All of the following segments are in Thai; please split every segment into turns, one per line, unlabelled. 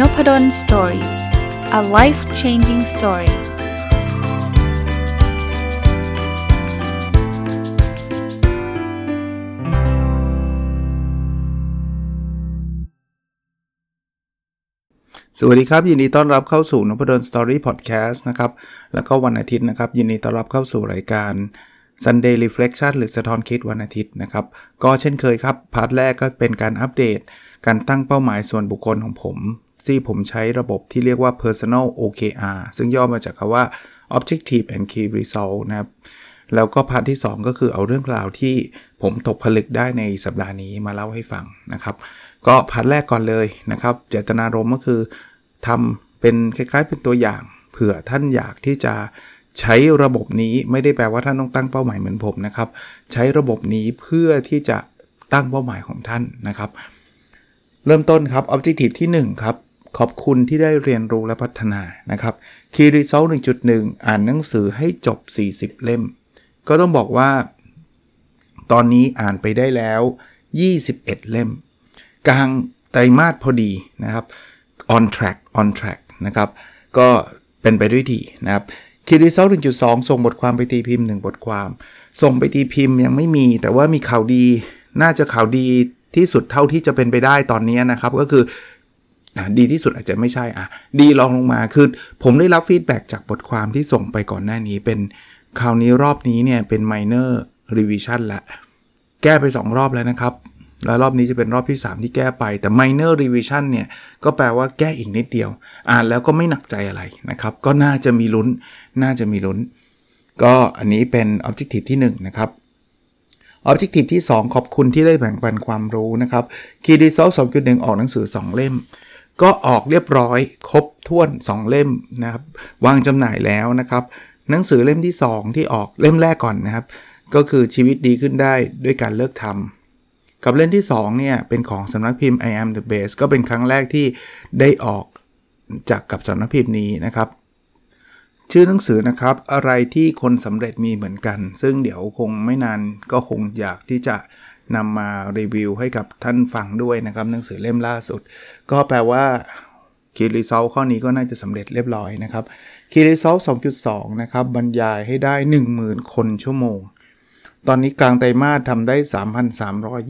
Nopadol Story a life changing story สวัสดีครับ ยินดีต้อนรับเข้าสู่นพดล Story พอดแคสต์นะครับ แล้วก็วันอาทิตย์นะครับ ยินดีต้อนรับเข้าสู่รายการ Sunday Reflection หรือสะท้อนคิดวันอาทิตย์นะครับ ก็เช่นเคยครับ part แรกก็เป็นการอัปเดต การตั้งเป้าหมายส่วนบุคคลของผม ที่ผมใช้ระบบที่เรียกว่า personal OKR ซึ่งย่อมาจากคำว่า objective and key result นะครับ แล้วก็ part ที่ 2 ก็คือเอาเรื่องราวที่ผมตกผลึกได้ในสัปดาห์นี้มาเล่าให้ฟังนะครับ ก็ part แรกก่อนเลยนะครับ เจตนารมณ์ก็คือทำเป็นคล้ายๆเป็นตัวอย่าง เผื่อท่านอยากที่จะใช้ระบบนี้ไม่ได้แปลว่าท่านต้องตั้งเป้าหมายเหมือนผมนะครับ ใช้ระบบนี้เพื่อที่จะตั้งเป้าหมายของท่านนะครับ เริ่มต้นครับ Objective ที่ 1 ครับ ขอบคุณที่ได้เรียนรู้และพัฒนานะครับ Key Result 1.1 อ่านหนังสือให้จบ 40 เล่ม ก็ต้องบอกว่า ตอนนี้อ่านไปได้แล้ว 21 เล่ม กลางไตรมาสพอดีนะครับ on track on track นะครับ ก็เป็นไปด้วยดีนะครับ Key Result 1.2 ส่งบทความไปตีพิมพ์ 1 บทความ ส่งไปตีพิมพ์ยังไม่มี แต่ว่ามีข่าวดี น่าจะข่าวดีที่สุดเท่าที่จะเป็นไปได้ตอนนี้นะครับ ก็คือ ดีที่สุดอาจจะไม่ใช่อะดีลองลงมาคือผมได้รับฟีดแบ็จากบทความที่ส่งไปก่อนหน้านี้เป็นคราวนี้รอบนี้เนี่ยเป็น minor revision ละ แก้ไป 2 รอบแล้วนะครับ แล้วรอบนี้จะเป็นรอบที่ 3 ที่แก้ไปแต่ minor revision เนี่ย ก็แปลว่าแก้อีกนิดเดียว อ่านแล้วก็ไม่หนักใจอะไรนะครับ ก็น่าจะมีลุ้น น่าจะมีลุ้น ก็อันนี้เป็น objective ที่ 1 นะครับ Objective ที่ 2 ขอบคุณที่ได้แบ่งปันความรู้นะครับ Key Result 2.1 ออกหนังสือ 2 เล่ม ก็ออกเรียบร้อยครบถ้วน 2 เล่มนะครับวางจำหน่ายแล้วนะครับ หนังสือเล่มที่ 2 ที่ออกเล่มแรกก่อนนะครับ ก็คือชีวิตดีขึ้นได้ด้วยการเลิกทำกับเล่มที่2เนี่ยเป็นของสำนักพิมพ์ I am the best ก็เป็นครั้งแรกที่ได้ออกจากกับสำนักพิมพ์นี้นะครับ ชื่อหนังสือนะครับอะไรที่คนสำเร็จมีเหมือนกัน ซึ่งเดี๋ยวคงไม่นานก็คงอยากที่จะ นำมารีวิวให้กับท่านฟังด้วยนะครับหนังสือเล่มล่าสุด ก็แปลว่า key result ข้อนี้ก็น่าจะสำเร็จเรียบร้อยนะครับ key result 2.2 นะครับบรรยายให้ได้ 10,000 คนชั่วโมง ตอนนี้กลางไตรมาสทำได้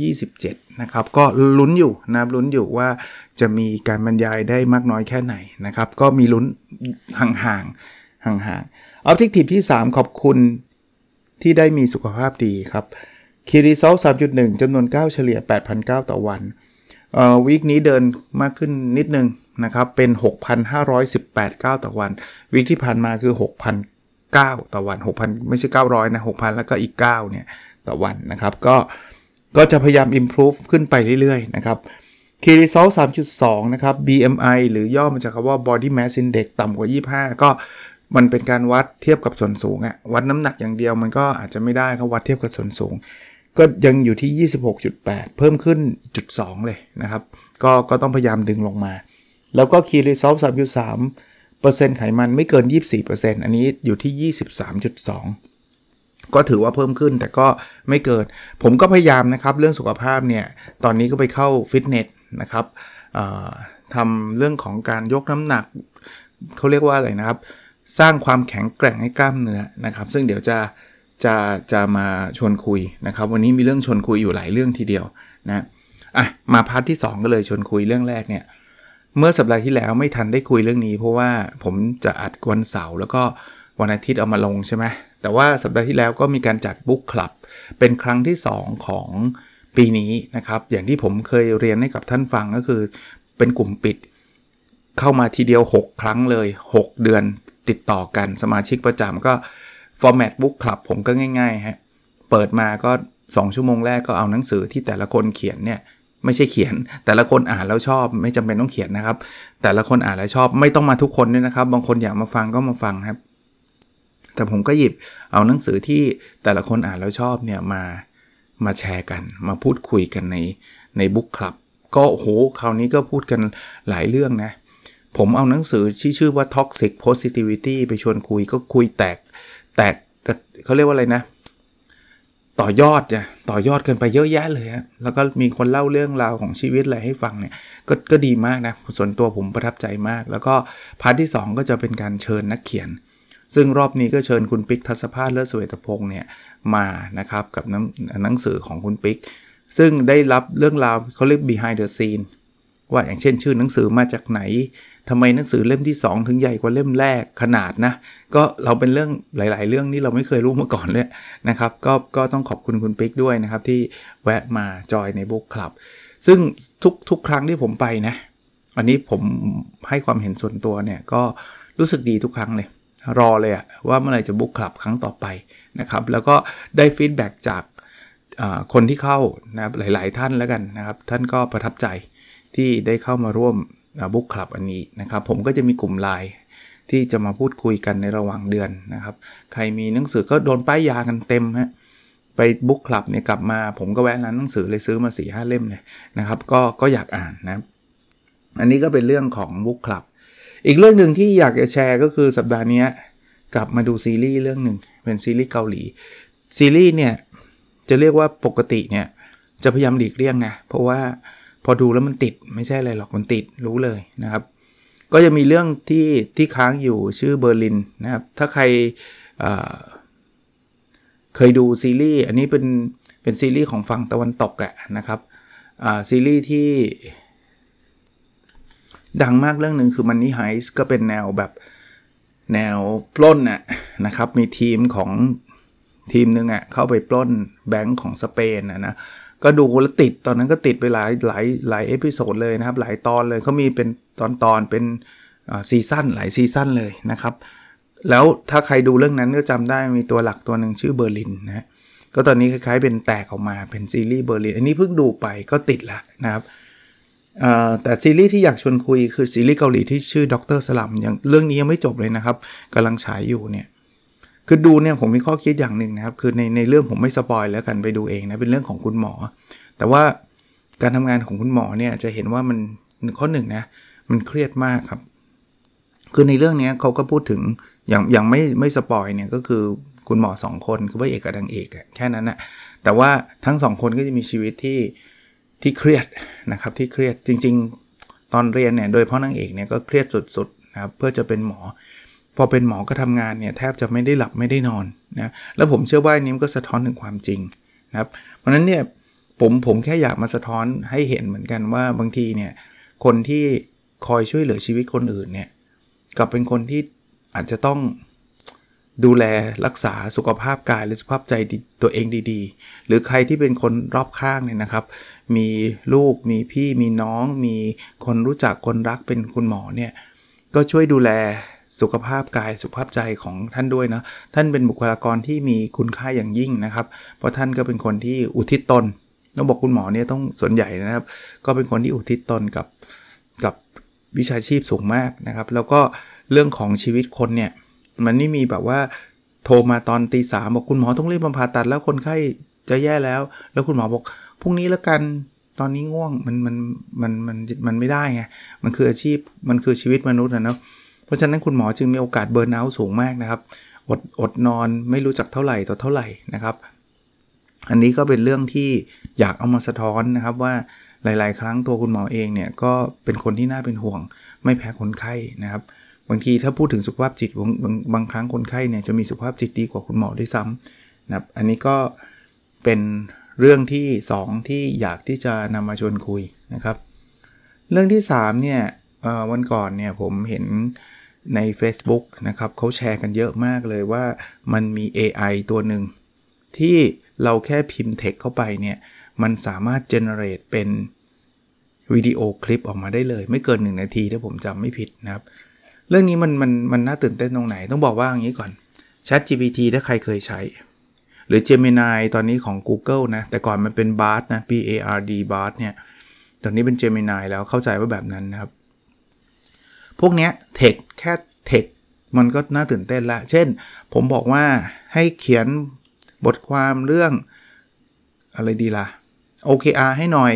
3,327 นะครับ ก็ลุ้นอยู่นะลุ้นอยู่ว่าจะมีการบรรยายได้มากน้อยแค่ไหนนะครับ ก็มีลุ้นห่างๆห่างๆ Objective ที่ 3 ขอบคุณที่ได้มีสุขภาพดีครับ Key Result 3.1จำนวน 9 เฉลี่ย 8,009 ต่อวันเอ่อวีคนี้เดินมากขึ้นนิดนึงนะครับเป็น 6,518 9 ต่อวันวีคที่ผ่านมาคือ 6,009 ต่อวัน 6,000 ไม่ใช่ 900 นะ 6,000 แล้วก็อีก 9 เนี่ยต่อวันนะครับ ก็ก็จะพยายาม improve ขึ้นไปเรื่อยๆ นะครับ Key Result 3.2 นะครับ BMI หรือย่อมาจากคำว่า Body Mass Index ต่ำกว่า 25 ก็มันเป็นการวัดเทียบกับส่วนสูงอะวัดน้ำหนักอย่างเดียวมันก็อาจจะไม่ได้เขาวัดเทียบกับส่วนสูง ก็ยังอยู่ที่ 26.8 เพิ่มขึ้นจุด2เลยนะครับ ก็ก็ต้องพยายามดึงลงมา แล้วก็คีรีซอฟ3.3เปอร์เซ็นต์ไขมันไม่เกิน 24%อันนี้อยู่ที่ 23.2 ก็ถือว่าเพิ่มขึ้นแต่ก็ไม่เกิน ผมก็พยายามนะครับเรื่องสุขภาพเนี่ย ตอนนี้ก็ไปเข้าฟิตเนสนะครับทำเรื่องของการยกน้ำหนัก เขาเรียกว่าอะไรนะครับ สร้างความแข็งแกร่งให้กล้ามเนื้อนะครับ ซึ่งเดี๋ยวจะ จะจะมาชวนคุยนะครับ วันนี้มีเรื่องชวนคุยอยู่หลายเรื่องทีเดียวนะอะมาพาร์ทที่ 2 ก็เลยชวนคุยเรื่องแรกเนี่ยเมื่อสัปดาห์ที่แล้วไม่ทันได้คุยเรื่องนี้ เพราะว่าผมจะอัดวันเสาร์แล้วก็วันอาทิตย์เอามาลงใช่ไหมแต่ว่าสัปดาห์ที่แล้วก็มีการจัดบุ๊กคลับเป็นครั้งที่ 2 ของปีนี้นะครับ อย่างที่ผมเคยเรียนให้กับท่านฟังก็คือ เป็นกลุ่มปิดเข้ามาทีเดียว 6 ครั้งเลย 6 เดือนติดต่อกันสมาชิกประจำก็ ฟอร์แมตบุ๊กคลับผมก็ง่ายๆฮะเปิดมาก็ 2 ชั่วโมงแรกก็เอาหนังสือที่แต่ละคนเขียนเนี่ยไม่ใช่เขียน แต่ละคนอ่านแล้วชอบไม่จำเป็นต้องเขียนนะครับ แต่ละคนอ่านแล้วชอบไม่ต้องมาทุกคนด้วยนะครับ บางคนอยากมาฟังก็มาฟังครับ แต่ผมก็หยิบเอาหนังสือที่แต่ละคนอ่านแล้วชอบเนี่ยมามาแชร์กัน มาพูดคุยกันในในบุ๊กคลับก็โอ้โหคราวนี้ก็พูดกันหลายเรื่องนะ ผมเอาหนังสือที่ชื่อว่า Toxic Positivity ไปชวนคุยก็คุยแตก แตกเขาเรียกว่าอะไรนะ ต่อยอดจ้ะต่อยอดกันไปเยอะแยะเลยฮะแล้วก็มีคนเล่าเรื่องราวของชีวิตอะไรให้ฟังเนี่ยก็ก็ดีมากนะส่วนตัวผมประทับใจมาก แล้วก็ part ที่ 2 ก็จะเป็นการเชิญนักเขียน ซึ่งรอบนี้ก็เชิญคุณปิ๊กทัศภาเลิศสเวตพงศ์เนี่ยมานะครับกับนังหนังสือของคุณปิ๊กซึ่งได้รับเรื่องราวเขาเรียก behind the scene ว่าอย่างเช่นชื่อหนังสือมาจากไหนทำไมหนังสือเล่มที่ 2 ถึงใหญ่กว่าเล่มแรกขนาดนะ ก็เราเป็นเรื่องหลาย ๆ เรื่องนี่เราไม่เคยรู้มาก่อนเลยนะครับ ก็ก็ต้องขอบคุณคุณปิ๊กด้วยนะครับ ที่แวะมาจอยในบุ๊กคลับ ซึ่งทุกทุกครั้งที่ผมไปนะ อันนี้ผมให้ความเห็นส่วนตัวเนี่ยก็รู้สึกดีทุกครั้งเลย รอเลยอะว่าเมื่อไหร่จะบุ๊กคลับครั้งต่อไปนะครับ แล้วก็ได้ฟีดแบ็จากคนที่เข้านะหลาย ๆ ท่านแล้วกันนะครับ ท่านก็ประทับใจ ที่ได้เข้ามาร่วมบุ๊กคลับอันนี้นะครับ ผมก็จะมีกลุ่มไลน์ที่จะมาพูดคุยกันในระหว่างเดือนนะครับ ใครมีหนังสือก็โดนป้ายยากันเต็มฮะไปบุ๊กคลับเนี่ยกลับมา ผมก็แวะร้านหนังสือเลยซื้อมา4ีหเล่มเลยนะครับ ก็ก็อยากอ่านนะอันนี้ก็เป็นเรื่องของ book club อีกเรื่องหนึ่งที่อยากจะแชร์ก็คือสัปดาห์นี้กลับมาดูซีรีส์เรื่องหนึ่งเป็นซีรีส์เกาหลีซีรีส์เนี่ยจะเรียกว่าปกติเนี่ยจะพยายามหลีกเลี่ยงนะเพราะว่า พอดูแล้วมันติดไม่ใช่อะไรหรอกมันติดรู้เลยนะครับ ก็จะมีเรื่องที่ที่ค้างอยู่ชื่อเบอร์ลินนะครับ ถ้าใครเคยดูซีรีส์อันนี้เป็นเป็นซีรีส์ของฝั่งตะวันตกอะนะครับซีรีส์ที่ดังมากเรื่องหนึ่งคือ Money Heist ก็เป็นแนวแบบแนวปล้นน่ะนะครับ มีทีมของทีมนึงอะ่ะเข้าไปปล้นแบงก์ของสเปนนะนะ ก็ดูแล้วติดตอนนั้นก็ติดไปหลายหลายหลาย episode เลยนะครับ หลายตอนเลยเขามีเป็นตอนตอนเป็น season หลาย season เลยนะครับ แล้วถ้าใครดูเรื่องนั้นก็จำได้มีตัวหลักตัวหนึ่งชื่อเบอร์ลินนะก็ตอนนี้คล้ายๆเป็นแตกออกมาเป็นซีรีส์เบอร์ลินอันนี้เพิ่งดูไปก็ติดละนะครับแต่ซีรีส์ที่อยากชวนคุยคือซีรีส์เกาหลีที่ชื่อ Doctor Slump ยังเรื่องนี้ยังไม่จบเลยนะครับกำลังฉายอยู่เนี่ย คือดูเนี่ยผมมีข้อคิดอย่างหนึ่งนะครับ คือในในเรื่องผมไม่ spoil แล้วกันไปดูเองนะเป็นเรื่องของคุณหมอ แต่ว่าการทำงานของคุณหมอเนี่ยจะเห็นว่ามันข้อหนึ่งนะมันเครียดมากครับ คือในเรื่องนี้เขาก็พูดถึงอย่างอย่างไม่ไม่สปอยเนี่ยก็คือคุณหมอ 2 คนคือพระเอกกับนางเอกแค่นั้นนะแต่ว่าทั้ง2คนก็จะมีชีวิตที่ที่เครียดนะครับที่เครียดจริง ๆ ตอนเรียนเนี่ยโดยเพราะนางเอกเนี่ยก็เครียดสุดๆนะครับเพื่อจะเป็นหมอ พอเป็นหมอก็ทำงานเนี่ยแทบจะไม่ได้หลับไม่ได้นอนนะแล้วผมเชื่อว่านี้มันก็สะท้อนถึงความจริงนะครับ เพราะนั้นเนี่ยผมผมแค่อยากมาสะท้อนให้เห็นเหมือนกันว่าบางทีเนี่ยคนที่คอยช่วยเหลือชีวิตคนอื่นเนี่ยกับเป็นคนที่อาจจะต้องดูแลรักษาสุขภาพกายและสุขภาพใจตัวเองดีๆ หรือใครที่เป็นคนรอบข้างเนี่ยนะครับ มีลูกมีพี่มีน้อง มีคนรู้จักคนรักเป็นคุณหมอเนี่ยก็ช่วยดูแล สุขภาพกายสุขภาพใจของท่านด้วยนะ ท่านเป็นบุคลากรที่มีคุณค่าอย่างยิ่งนะครับ เพราะท่านก็เป็นคนที่อุทิศตนต้องบอกคุณหมอเนี่ยต้องส่วนใหญ่นะครับ ก็เป็นคนที่อุทิศตนกับกับวิชาชีพสูงมากนะครับ แล้วก็เรื่องของชีวิตคนเนี่ยมันไม่มีแบบว่าโทรมาตอนตีสามบอกคุณหมอต้องรีบมาผ่าตัดแล้วคนไข้จะแย่แล้ว แล้วคุณหมอบอกพรุ่งนี้แล้วกันตอนนี้ง่วงมันมันมันมันมันไม่ได้ไงมันคืออาชีพมันคือชีวิตมนุษย์นะเนาะ ราะฉะนั้นคุณหมอจึงมีโอกาสเบิร์นเอาท์สูงมากนะครับ อดอดนอนไม่รู้จักเท่าไหร่ต่อเท่าไหร่นะครับ อันนี้ก็เป็นเรื่องที่อยากเอามาสะท้อนนะครับว่าหลาย ๆ ครั้งตัวคุณหมอเองเนี่ยก็เป็นคนที่น่าเป็นห่วง ไม่แพ้คนไข้นะครับ บางทีถ้าพูดถึงสุขภาพจิตบางบางครั้งคนไข้เนี่ยจะมีสุขภาพจิตดีกว่าคุณหมอด้วยซ้ำนะครับ อันนี้ก็เป็นเรื่องที่ 2 ที่อยากที่จะนำมาชวนคุยนะครับ เรื่องที่3เนี่ยวันก่อนเนี่ยผมเห็น ใน Facebook นะครับเขาแชร์กันเยอะมากเลยว่ามันมี AI ตัวหนึ่ง ที่เราแค่พิมพ์ text เข้าไปเนี่ย มันสามารถ generate เป็นวิดีโอคลิปออกมาได้เลย ไม่เกิน 1 นาทีถ้าผมจำไม่ผิดนะครับ เรื่องนี้มันมันมันน่าตื่นเต้นตรงไหน ต้องบอกว่าอย่างนี้ก่อน Chat GPT ถ้าใครเคยใช้ หรือ Gemini ตอนนี้ของ Google นะ แต่ก่อนมันเป็น Bard นะ B A R D Bard เนี่ย ตอนนี้เป็น Gemini แล้วเข้าใจว่าแบบนั้นนะครับ พวกนี้เทคแค่เทคมันก็น่าตื่นเต้นละ เช่น ผมบอกว่าให้เขียนบทความเรื่องอะไรดีละ่ะ OKR ให้หน่อย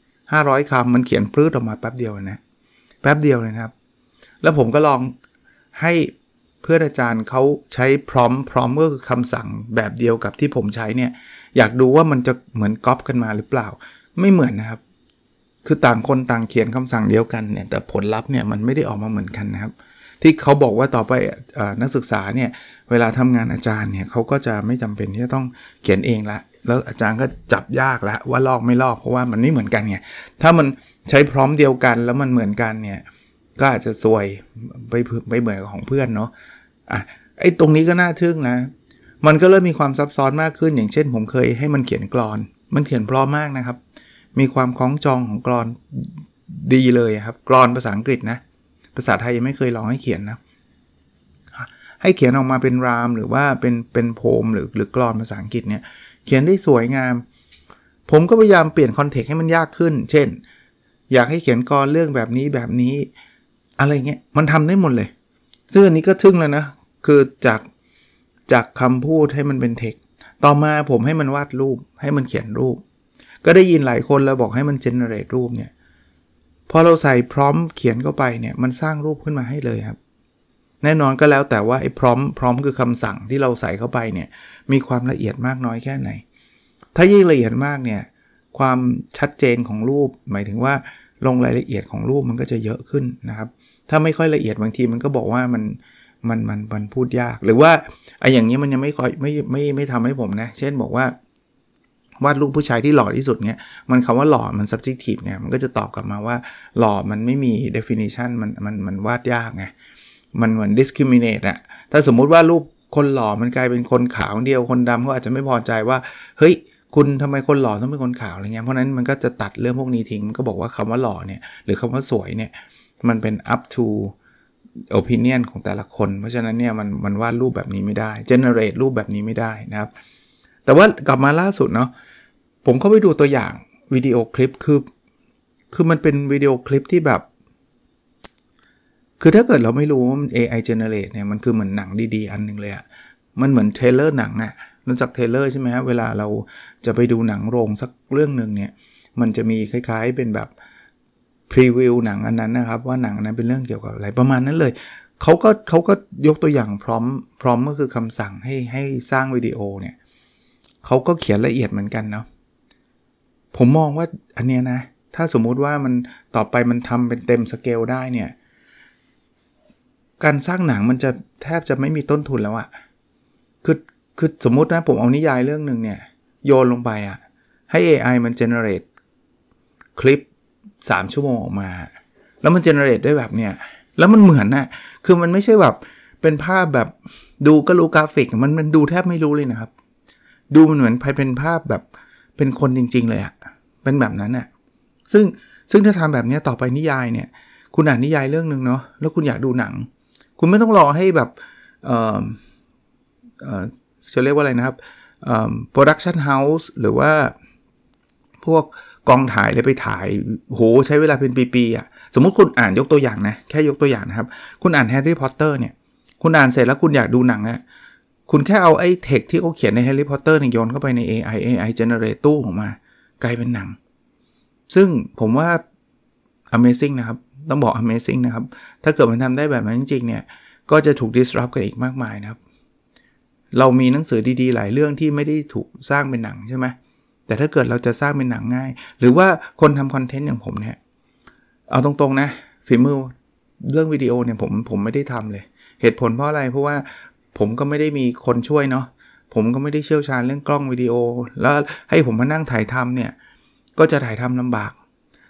500คำมันเขียนพลื้ดออกมาแป๊บเดียวนะ แป๊บเดียวเลยครับ แล้วผมก็ลองให้เพื่อนอาจารย์เขาใช้พร้อมพร้อมก็คือคำสั่งแบบเดียวกับที่ผมใช้เนี่ย อยากดูว่ามันจะเหมือนก๊อปกันมาหรือเปล่า ไม่เหมือนนะครับ คือต่างคนต่างเขียนคำสั่งเดียวกันเนี่ยแต่ผลลัพธ์เนี่ยมันไม่ได้ออกมาเหมือนกันนะครับ ที่เขาบอกว่าต่อไปนักศึกษาเนี่ยเวลาทำงานอาจารย์เนี่ยเขาก็จะไม่จำเป็นที่จะต้องเขียนเองละแล้วอาจารย์ก็จับยากล้วว่าลอกไม่ลอกเพราะว่ามันไม่เหมือนกันไงถ้ามันใช้พร้อมเดียวกันแล้วมันเหมือนกันเนี่ยก็อาจจะซวยไปไปเหมือนของเพื่อนเนาะอะไอ้ตรงนี้ก็น่าทึ่งนะมันก็เริ่มมีความซับซ้อนมากขึ้นอย่างเช่น ผมเคยให้มันเขียนกรอน มันเขียนเพราะมากนะครับ มีความคล้องจองของกรอนดีเลยครับกรอนภาษาอังกฤษนะภาษาไทยยังไม่เคยลองให้เขียนนะให้เขียนออกมาเป็นรามหรือว่าเป็นเป็นโพมหรือหรือกรอนภาษาอังกฤษเนี่ยเขียนได้สวยงาม ผมก็พยายามเปลี่ยนคอนเทกต์ให้มันยากขึ้น เช่น อยากให้เขียนกรอนเรื่องแบบนี้แบบนี้ อะไรเงี้ยมันทำได้หมดเลย ซึ่งอันนี้ก็ทึ่งแล้วนะคือจากจากคำพูดให้มันเป็นเทคต่อมาผมให้มันวาดรูปให้มันเขียนรูป ก็ได้ยินหลายคนแล้วบอกให้มันเจเนเรตรูปเนี่ยพอเราใส่พร้อมเขียนเข้าไปเนี่ยมันสร้างรูปขึ้นมาให้เลยครับ แน่นอนก็แล้วแต่ว่าไอ้พร้อมพร้อมคือคำสั่งที่เราใส่เข้าไปเนี่ยมีความละเอียดมากน้อยแค่ไหน ถ้ายิ่งละเอียดมากเนี่ยความชัดเจนของรูป หมายถึงว่าลงรายละเอียดของรูปมันก็จะเยอะขึ้นนะครับ ถ้าไม่ค่อยละเอียดบางทีมันก็บอกว่ามันมันมันมันพูดยาก หรือว่าไอ้อย่างนี้มันยังไม่ค่อยไม่ไม่ไม่ทำให้ผมนะ เช่นบอกว่า วาดรูปผู้ชายที่หล่อที่สุดเนี่ยมันคำว่าหล่อมัน subjective ไงมันก็จะตอบกลับมาว่าหล่อมันไม่มี definition มันมันมันวาดยากไงมันเหมือน discriminate อะถ้าสมมุติว่ารูปคนหล่อมันกลายเป็นคนขาวเดียวคนดำก็อาจจะไม่พอใจว่า เฮ้ย คุณทำไมคนหล่อต้องเป็นคนขาวอะไรเงี้ยเพราะนั้นมันก็จะตัดเรื่องพวกนี้ทิ้งมันก็บอกว่าคำว่าหล่อเนี่ยหรือคำว่าสวยเนี่ยมันเป็น up to opinion ของแต่ละคน เพราะฉะนั้นเนี่ยมันมันวาดรูปแบบนี้ไม่ได้ generate รูปแบบนี้ไม่ได้นะครับ แต่ว่ากลับมาล่าสุดเนาะผมเข้าไปดูตัวอย่างวิดีโอคลิปคือ คือมันเป็นวิดีโอคลิปที่แบบ คือถ้าเกิดเราไม่รู้ว่ามัน AI generate เนี่ยมันคือเหมือนหนังดีๆ อันหนึ่งเลยอะมันเหมือน trailer หนังอะรู้จัก trailer ใช่ไหมฮะเวลาเราจะไปดูหนังโรงสักเรื่องหนึ่งเนี่ย มันจะมีคล้ายๆเป็นแบบ preview หนังอันนั้นนะครับ ว่าหนังนั้นเป็นเรื่องเกี่ยวกับอะไรประมาณนั้นเลยเขาก็เขาก็ยกตัวอย่างพร้อมพร้อมก็คือคำสั่งให้ให้สร้างวิดีโอเนี่ย เขาก็เขียนละเอียดเหมือนกันเนาะผมมองว่าอันเนี้ยนะ ถ้าสมมุติว่ามันต่อไปมันทำเป็นเต็มสเกลได้เนี่ย การสร้างหนังมันจะแทบจะไม่มีต้นทุนแล้วอะคือคือสมมุตินะผมเอานิยายเรื่องหนึ่งเนี่ย โยนลงไปอะให้ AI มัน generate คลิป 3 ชั่วโมงออกมา แล้วมัน generate ได้แบบเนี้ยแล้วมันเหมือนนะคือมันไม่ใช่แบบเป็นภาพแบบดูก็รู้กราฟิก มันมันดูแทบไม่รู้เลยนะครับ ดูมันเหมือนเป็นภาพแบบเป็นคนจริง ๆ เลยอะเป็นแบบนั้นอะซึ่งซึ่งถ้าทำแบบนี้ต่อไปนิยายเนี่ย คุณอ่านนิยายเรื่องหนึ่งเนาะแล้วคุณอยากดูหนัง คุณไม่ต้องรอให้แบบเออเออจะเรียกว่าอะไรนะครับ production house หรือว่าพวกกองถ่ายเลยไปถ่ายโหใช้เวลาเป็นปีๆอะสมมุติคุณอ่านยกตัวอย่างนะ แค่ยกตัวอย่างนะครับ คุณอ่านแฮร์รี่พอตเตอร์เนี่ย คุณอ่านเสร็จแล้วคุณอยากดูหนังอะ คุณแค่เอาไอ้เทคที่เขาเขียนในแฮร์รี่พอตเตอร์เนี่ยโยนเข้าไปใน AI AI generate ตู้มออกมา กลายเป็นหนัง ซึ่งผมว่า amazing นะครับ ต้องบอก amazing นะครับ ถ้าเกิดมันทำได้แบบนั้นจริงๆเนี่ย ก็จะถูก disrupt กันอีกมากมายนะครับ เรามีหนังสือดีๆ หลายเรื่องที่ไม่ได้ถูกสร้างเป็นหนังใช่ไหมแต่ถ้าเกิดเราจะสร้างเป็นหนังง่าย หรือว่าคนทำคอนเทนต์อย่างผมเนี่ย เอาตรงๆนะฝีมือเรื่องวิดีโอเนี่ยผมผมไม่ได้ทำเลย เหตุผลเพราะอะไรเพราะว่า ผมก็ไม่ได้มีคนช่วยเนาะผมก็ไม่ได้เชี่ยวชาญเรื่องกล้องวิดีโอ แล้วให้ผมมานั่งถ่ายทำเนี่ย ก็จะถ่ายทำลำบาก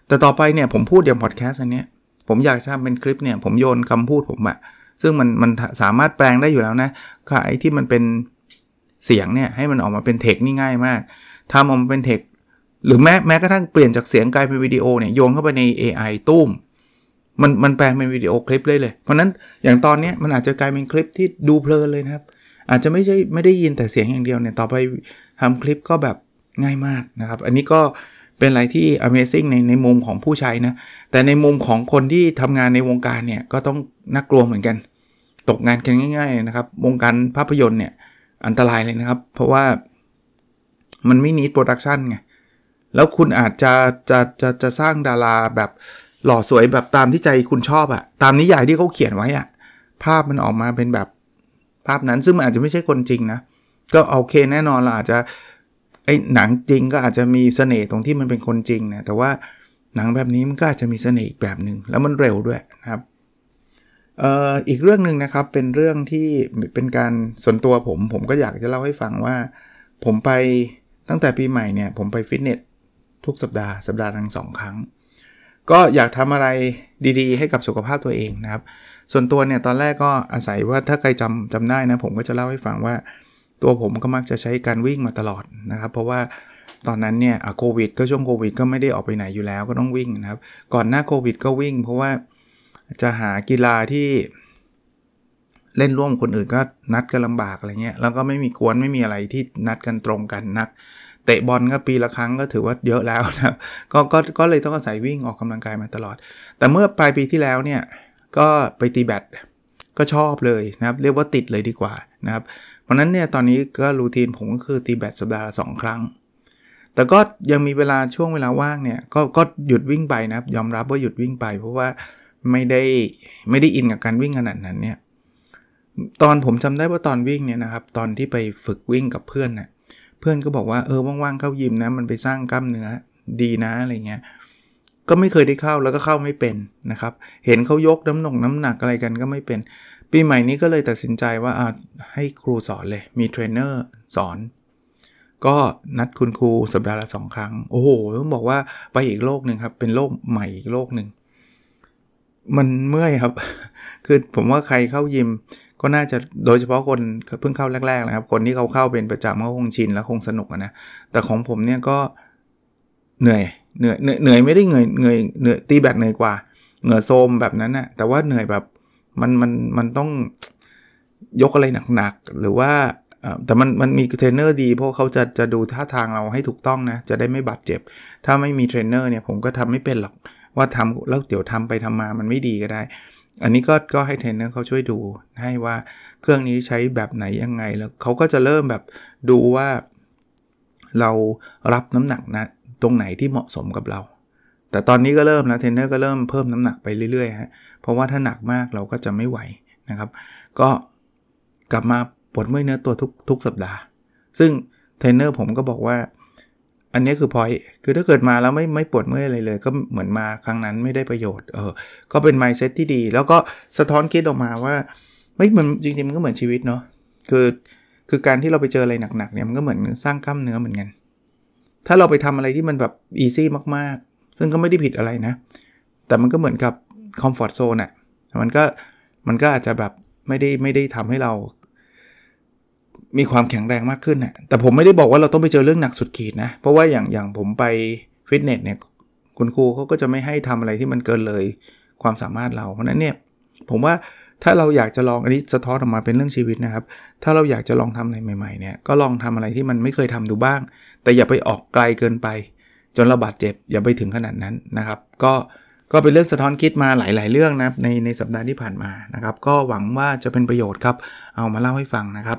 แต่ต่อไปเนี่ยผมพูดอย่างพอดแคสต์อันเนี้ยผมอยากจะทำเป็นคลิปเนี่ย ผมโยนคำพูดผมอะซึ่งมันมันสามารถแปลงได้อยู่แล้วนะค่ะไอ้ที่มันเป็นเสียงเนี่ยให้มันออกมาเป็นเทคนี่ง่ายมากทำออกมาเป็นเทคหรือแม้แม้กระทั่งเปลี่ยนจากเสียงกลายเป็นวิดีโอเนี่ยโยนเข้าไปใน AI ตุ้ม มันมันแปลงเป็นวิดีโอคลิปเลยเลย เพราะนั้นอย่างตอนนี้มันอาจจะกลายเป็นคลิปที่ดูเพลินเลยนะครับ อาจจะไม่ใช่ไม่ได้ยินแต่เสียงอย่างเดียวเนี่ยต่อไปทำคลิปก็แบบง่ายมากนะครับ อันนี้ก็เป็นอะไรที่ Amazing ในในมุมของผู้ใช้นะ แต่ในมุมของคนที่ทำงานในวงการเนี่ยก็ต้องน่ากลัวเหมือนกัน ตกงานกันง่าย ๆ นะครับ วงการภาพยนตร์เนี่ยอันตรายเลยนะครับ เพราะว่ามันไม่นิดโปรดักชันไง แล้วคุณอาจจะจะจะจะสร้างดาราแบบ หล่อสวยแบบตามที่ใจคุณชอบอะตามนิยายที่เขาเขียนไว้อะภาพมันออกมาเป็นแบบภาพนั้นซึ่งมันอาจจะไม่ใช่คนจริงนะ ก็โอเคแน่นอนเราอาจจะไอ้หนังจริงก็อาจจะมีเสน่ห์ตรงที่มันเป็นคนจริงนะแต่ว่าหนังแบบนี้มันก็อาจจะมีเสน่ห์อีกแบบหนึ่งแล้วมันเร็วด้วยนะครับเอ่ออีกเรื่องหนึ่งนะครับเป็นเรื่องที่เป็นการส่วนตัวผมผมก็อยากจะเล่าให้ฟังว่า ผมไปตั้งแต่ปีใหม่เนี่ยผมไปฟิตเนสทุกสัปดาห์สัปดาห์ทั้งสองครั้ง ก็อยากทำอะไรดีๆ ให้กับสุขภาพตัวเองนะครับ ส่วนตัวเนี่ยตอนแรกก็อาศัยว่าถ้าใครจำจำได้นะ ผมก็จะเล่าให้ฟังว่า ตัวผมก็มักจะใช้การวิ่งมาตลอดนะครับ เพราะว่าตอนนั้นเนี่ยโควิด ก็ช่วงโควิด ก็ไม่ได้ออกไปไหนอยู่แล้วก็ต้องวิ่งนะครับ ก่อนหน้าโควิด ก็วิ่ง เพราะว่าจะหากีฬาที่เล่นร่วมคนอื่นก็นัดกันลำบากอะไรเงี้ย แล้วก็ไม่มีกวนไม่มีอะไรที่นัดกันตรงกันนัก เตะบอลก็ปีละครั้งก็ถือว่าเยอะแล้วนะครับก็ก็ก็เลยต้องอาศัยวิ่งออกกำลังกายมาตลอด แต่เมื่อปลายปีที่แล้วเนี่ยก็ไปตีแบดก็ชอบเลยนะครับ เรียกว่าติดเลยดีกว่านะครับ เพราะนั้นเนี่ยตอนนี้ก็รูทีนผมก็คือตีแบดสัปดาห์ละสครั้ง แต่ก็ยังมีเวลาช่วงเวลาว่างเนี่ยก็ก็หยุดวิ่งไปนะครับ ยอมรับว่าหยุดวิ่งไป เพราะว่าไม่ได้ไม่ได้อินกับการวิ่งขนาดนั้นเนี่ยตอนผมจำได้ว่าตอนวิ่งเนี่ยนะครับ ตอนที่ไปฝึกวิ่งกับเพื่อนเนี่ย เพื่อนก็บอกว่าเออว่างๆเข้ายิมนะ มันไปสร้างกล้ามเนื้อดีนะอะไรเงี้ยก็ไม่เคยได้เข้าแล้วก็เข้าไม่เป็นนะครับ เห็นเขายกน้ำหนกน้ำหนักอะไรกันก็ไม่เป็น ปีใหม่นี้ก็เลยตัดสินใจว่าอาให้ครูสอนเลย มีเทรนเนอร์สอน ก็นัดคุณครูสัปดาห์ละสองครั้ง โอ้โหต้องบอกว่าไปอีกโลกหนึ่งครับ เป็นโลกใหม่อีกโลกหนึ่ง มันเมื่อยครับ คือผมว่าใครเข้ายิม ก็น่าจะโดยเฉพาะคนเพิ่งเข้าแรกๆนะครับ คนที่เขาเข้าเป็นประจำเขาคงชินแล้วคงสนุกนะ แต่ของผมเนี่ยก็เหนื่อยเหนื่อยเหนื่อยไม่ได้เหนื่อยเหนื่อยเหนื่อยตีแบตเหนื่อยกว่า เหงื่อโทรมแบบนั้นนะแต่ว่าเหนื่อยแบบมันมันมันต้องยกอะไรหนักๆ หรือว่าแต่มันมันมีเทรนเนอร์ดี เพราะเขาจะจะดูท่าทางเราให้ถูกต้องนะ จะได้ไม่บาดเจ็บ ถ้าไม่มีเทรนเนอร์เนี่ยผมก็ทำไม่เป็นหรอกว่าทำแล้วเดี๋ยวทำไปทำมามันไม่ดีก็ได้ อันนี้ก็ก็ให้เทรนเนอร์เขาช่วยดูให้ว่าเครื่องนี้ใช้แบบไหนยังไงแล้วเขาก็จะเริ่มแบบดูว่า เรารับน้ำหนักนะตรงไหนที่เหมาะสมกับเรา แต่ตอนนี้ก็เริ่มแล้วเทรนเนอร์ก็เริ่มเพิ่มน้ำหนักไปเรื่อยๆฮะเพราะว่าถ้าหนักมากเราก็จะไม่ไหวนะครับ ก็กลับมาปวดเมื่อยเนื้อตัวทุกทุกสัปดาห์ ซึ่งเทรนเนอร์ผมก็บอกว่า อันนี้คือพอยคือถ้าเกิดมาแล้วไม่ไม่ปวดเมื่อยอะไรเลย ก็เหมือนมาครั้งนั้นไม่ได้ประโยชน์เออก็เป็น mindset ที่ดี แล้วก็สะท้อนคิดออกมาว่าไม่มันจริงๆมันก็เหมือนชีวิตเนาะคือคือการที่เราไปเจออะไรหนักๆเนี่ยมันก็เหมือนสร้างกล้ามเนื้อเหมือนกันถ้าเราไปทำอะไรที่มันแบบ easy มากๆ ซึ่งก็ไม่ได้ผิดอะไรนะ แต่มันก็เหมือนกับ comfort zone อะมันก็มันก็อาจจะแบบไม่ได้ไม่ได้ทำให้เรา มีความแข็งแรงมากขึ้นนะแต่ผมไม่ได้บอกว่าเราต้องไปเจอเรื่องหนักสุดขีดนะ เพราะว่าอย่างอย่างผมไปฟิตเนสเนี่ยคุณครูเขาก็จะไม่ให้ทำอะไรที่มันเกินเลยความสามารถเรา เพราะนั้นเนี่ยผมว่าถ้าเราอยากจะลองอันนี้สะท้อนออกมาเป็นเรื่องชีวิตนะครับ ถ้าเราอยากจะลองทำอะไรใหม่ๆเนี่ยก็ลองทำอะไรที่มันไม่เคยทำดูบ้าง แต่อย่าไปออกไกลเกินไป จนเราบาดเจ็บ อย่าไปถึงขนาดนั้นนะครับ ก็ก็เป็นเรื่องสะท้อนคิดมาหลาย ๆ เรื่องนะในในสัปดาห์ที่ผ่านมานะครับ ก็หวังว่าจะเป็นประโยชน์ครับ เอามาเล่าให้ฟังนะครับ